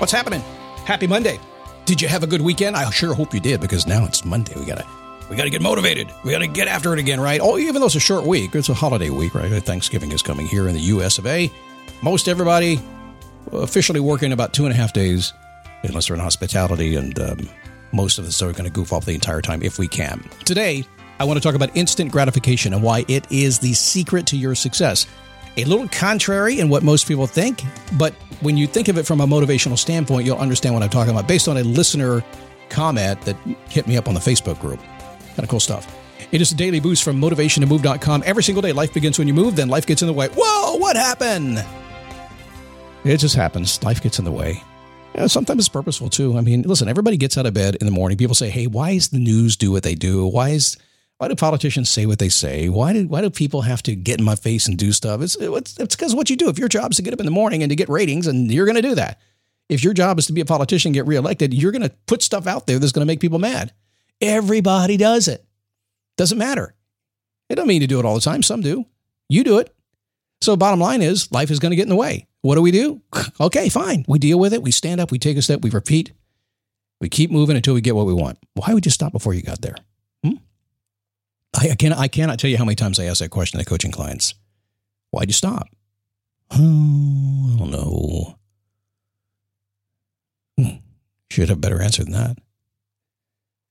What's happening? Happy Monday. Did you have a good weekend? I sure hope you did because now it's Monday. We gotta we gotta get motivated. We gotta get after it again, right? Oh, even though it's a short week, it's a holiday week, right? Thanksgiving is coming here in the US of A. Most everybody officially working about two and a half days, unless they're in hospitality, and um, most of us are going to goof off the entire time if we can. Today, I want to talk about instant gratification and why it is the secret to your success a little contrary in what most people think, but when you think of it from a motivational standpoint, you'll understand what I'm talking about based on a listener comment that hit me up on the Facebook group. Kind of cool stuff. It is a daily boost from motivationtomove.com. Every single day, life begins when you move, then life gets in the way. Whoa, what happened? It just happens. Life gets in the way. Sometimes it's purposeful too. I mean, listen, everybody gets out of bed in the morning. People say, hey, why is the news do what they do? Why is why do politicians say what they say? Why do why do people have to get in my face and do stuff? It's it's because what you do. If your job is to get up in the morning and to get ratings, and you're going to do that. If your job is to be a politician and get reelected, you're going to put stuff out there that's going to make people mad. Everybody does it. Doesn't matter. It don't mean to do it all the time. Some do. You do it. So bottom line is life is going to get in the way. What do we do? okay, fine. We deal with it. We stand up. We take a step. We repeat. We keep moving until we get what we want. Why would you stop before you got there? I, I, can, I cannot tell you how many times I ask that question to coaching clients. Why'd you stop? Oh, I don't know. Hmm. Should have a better answer than that.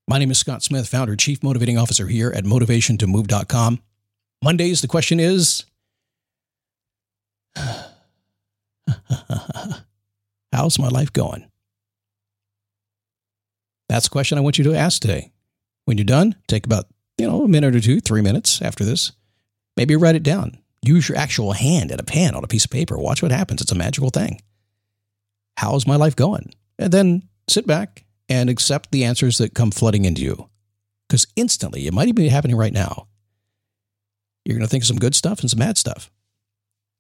My name is Scott Smith, founder, chief motivating officer here at motivationtomove.com. Mondays, the question is How's my life going? That's the question I want you to ask today. When you're done, take about you know, a minute or two, three minutes after this. Maybe write it down. Use your actual hand and a pen on a piece of paper. Watch what happens. It's a magical thing. How's my life going? And then sit back and accept the answers that come flooding into you. Because instantly, it might even be happening right now. You're going to think of some good stuff and some bad stuff.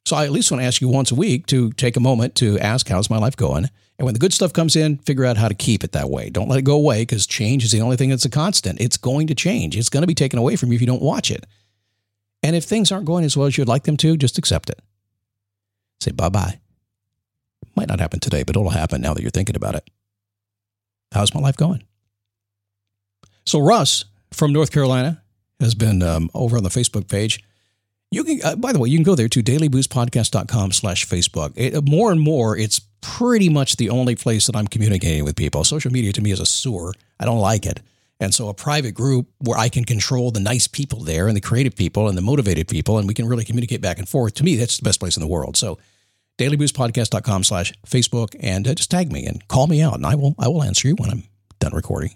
So I at least want to ask you once a week to take a moment to ask, how's my life going? And when the good stuff comes in, figure out how to keep it that way. Don't let it go away because change is the only thing that's a constant. It's going to change. It's going to be taken away from you if you don't watch it. And if things aren't going as well as you'd like them to, just accept it. Say bye bye. Might not happen today, but it'll happen now that you're thinking about it. How's my life going? So, Russ from North Carolina has been um, over on the Facebook page you can, uh, by the way, you can go there to dailyboostpodcast.com slash Facebook. Uh, more and more, it's pretty much the only place that I'm communicating with people. Social media to me is a sewer. I don't like it. And so a private group where I can control the nice people there and the creative people and the motivated people, and we can really communicate back and forth. To me, that's the best place in the world. So dailyboostpodcast.com slash Facebook and uh, just tag me and call me out and I will, I will answer you when I'm done recording.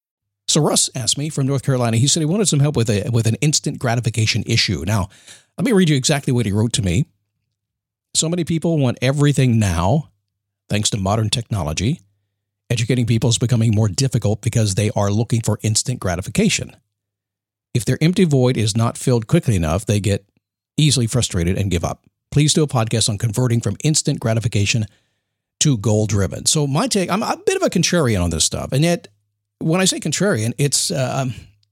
So Russ asked me from North Carolina. He said he wanted some help with a with an instant gratification issue. Now, let me read you exactly what he wrote to me. So many people want everything now, thanks to modern technology. Educating people is becoming more difficult because they are looking for instant gratification. If their empty void is not filled quickly enough, they get easily frustrated and give up. Please do a podcast on converting from instant gratification to goal driven. So, my take I'm a bit of a contrarian on this stuff. And yet, when I say contrarian, it's uh,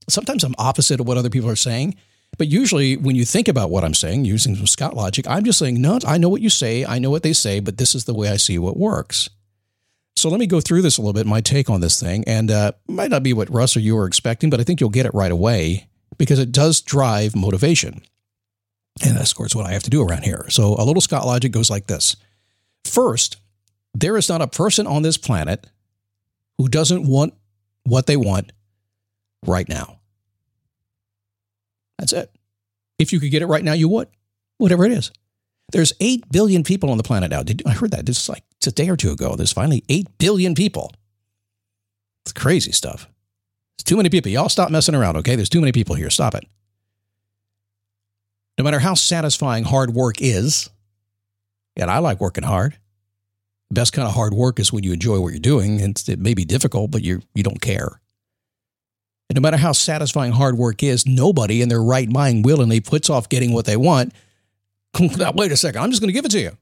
sometimes I'm opposite of what other people are saying. But usually, when you think about what I'm saying, using some Scott logic, I'm just saying, no, I know what you say, I know what they say, but this is the way I see what works. So let me go through this a little bit, my take on this thing, and uh, might not be what Russ or you were expecting, but I think you'll get it right away because it does drive motivation. And that's, of course, what I have to do around here. So a little Scott logic goes like this First, there is not a person on this planet who doesn't want what they want right now. That's it. If you could get it right now, you would, whatever it is. There's 8 billion people on the planet now. Did, I heard that just like a day or two ago. There's finally 8 billion people. It's crazy stuff. It's too many people. Y'all stop messing around, okay? There's too many people here. Stop it. No matter how satisfying hard work is, and I like working hard. Best kind of hard work is when you enjoy what you're doing. It's, it may be difficult, but you you don't care. And no matter how satisfying hard work is, nobody in their right mind willingly puts off getting what they want. Now, wait a second, I'm just going to give it to you.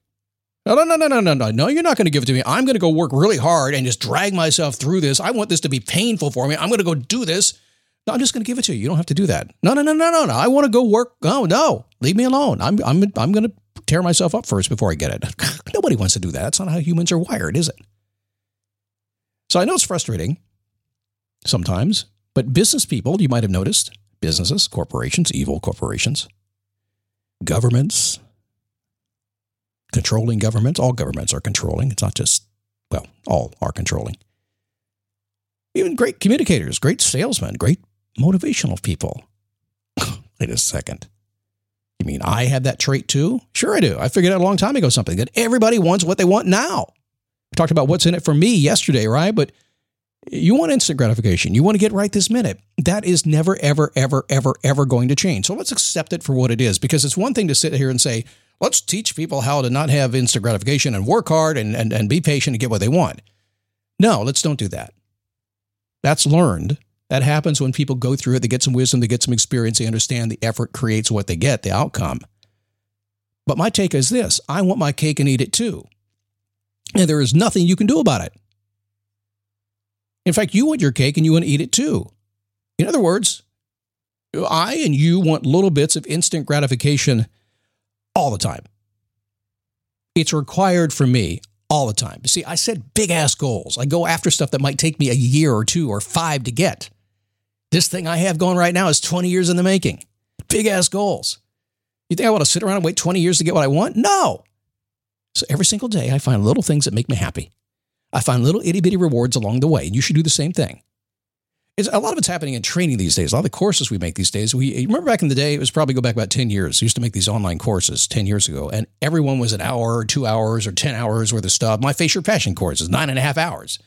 No, no, no, no, no, no, no. No, you're not going to give it to me. I'm going to go work really hard and just drag myself through this. I want this to be painful for me. I'm going to go do this. No, I'm just going to give it to you. You don't have to do that. No, no, no, no, no, no. I want to go work. Oh, no. Leave me alone. I'm, I'm, I'm going to tear myself up first before I get it. Nobody wants to do that. That's not how humans are wired, is it? So I know it's frustrating sometimes, but business people, you might have noticed, businesses, corporations, evil corporations, governments, controlling governments, all governments are controlling. It's not just, well, all are controlling. Even great communicators, great salesmen, great motivational people. Wait a second. Mean I have that trait too? Sure, I do. I figured out a long time ago something that everybody wants what they want now. We talked about what's in it for me yesterday, right? But you want instant gratification. You want to get right this minute. That is never, ever, ever, ever, ever going to change. So let's accept it for what it is because it's one thing to sit here and say, let's teach people how to not have instant gratification and work hard and, and, and be patient to get what they want. No, let's don't do that. That's learned. That happens when people go through it, they get some wisdom, they get some experience, they understand the effort creates what they get, the outcome. But my take is this I want my cake and eat it too. And there is nothing you can do about it. In fact, you want your cake and you want to eat it too. In other words, I and you want little bits of instant gratification all the time. It's required for me all the time. See, I set big ass goals. I go after stuff that might take me a year or two or five to get. This thing I have going right now is 20 years in the making. Big ass goals. You think I want to sit around and wait 20 years to get what I want? No. So every single day, I find little things that make me happy. I find little itty bitty rewards along the way, and you should do the same thing. It's, a lot of it's happening in training these days. A lot of the courses we make these days, we remember back in the day, it was probably go back about 10 years. We used to make these online courses 10 years ago, and everyone was an hour or two hours or 10 hours worth of stuff. My Face Your Passion course is nine and a half hours.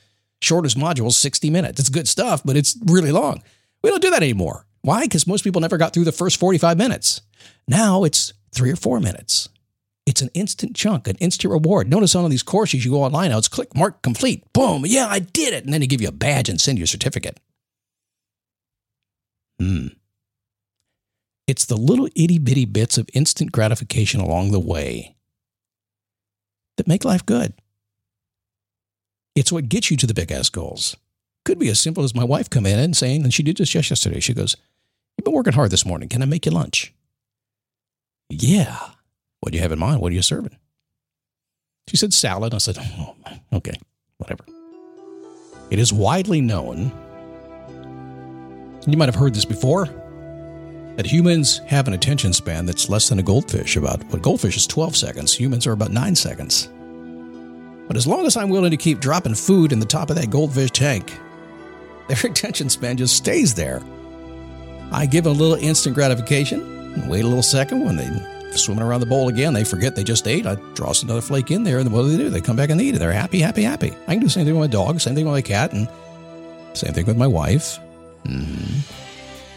Shortest module 60 minutes. It's good stuff, but it's really long. We don't do that anymore. Why? Because most people never got through the first 45 minutes. Now it's three or four minutes. It's an instant chunk, an instant reward. Notice on these courses, you go online now, it's click, mark, complete, boom, yeah, I did it. And then they give you a badge and send you a certificate. Hmm. It's the little itty bitty bits of instant gratification along the way that make life good. It's what gets you to the big ass goals. Could be as simple as my wife come in and saying, and she did this just yesterday. She goes, You've been working hard this morning. Can I make you lunch? Yeah. What do you have in mind? What are you serving? She said salad. I said, oh, okay, whatever. It is widely known, you might have heard this before, that humans have an attention span that's less than a goldfish. About what goldfish is 12 seconds, humans are about nine seconds. But as long as I'm willing to keep dropping food in the top of that goldfish tank, their attention span just stays there. I give them a little instant gratification, wait a little second when they're swimming around the bowl again. They forget they just ate. I toss another flake in there, and what do they do? They come back and eat it. They're happy, happy, happy. I can do the same thing with my dog, same thing with my cat, and same thing with my wife. Mm-hmm.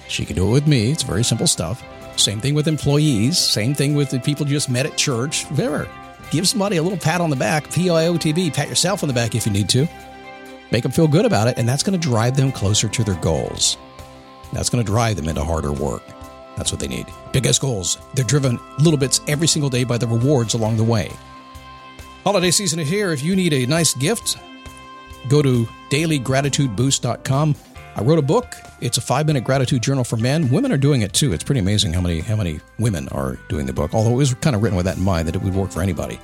She can do it with me. It's very simple stuff. Same thing with employees. Same thing with the people you just met at church. Whatever. Give somebody a little pat on the back. P I O T B. Pat yourself on the back if you need to. Make them feel good about it, and that's going to drive them closer to their goals. That's going to drive them into harder work. That's what they need. Biggest goals. They're driven little bits every single day by the rewards along the way. Holiday season is here. If you need a nice gift, go to dailygratitudeboost.com. I wrote a book. It's a five minute gratitude journal for men. Women are doing it too. It's pretty amazing how many how many women are doing the book. Although it was kind of written with that in mind that it would work for anybody.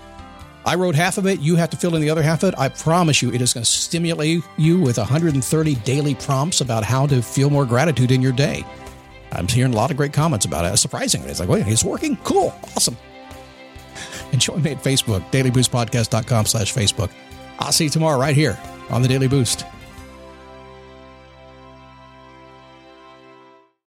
I wrote half of it. You have to fill in the other half of it. I promise you, it is going to stimulate you with 130 daily prompts about how to feel more gratitude in your day. I'm hearing a lot of great comments about it. Surprisingly, it's like, wait, it's working? Cool. Awesome. And join me at Facebook, dailyboostpodcast.com slash Facebook. I'll see you tomorrow right here on the Daily Boost.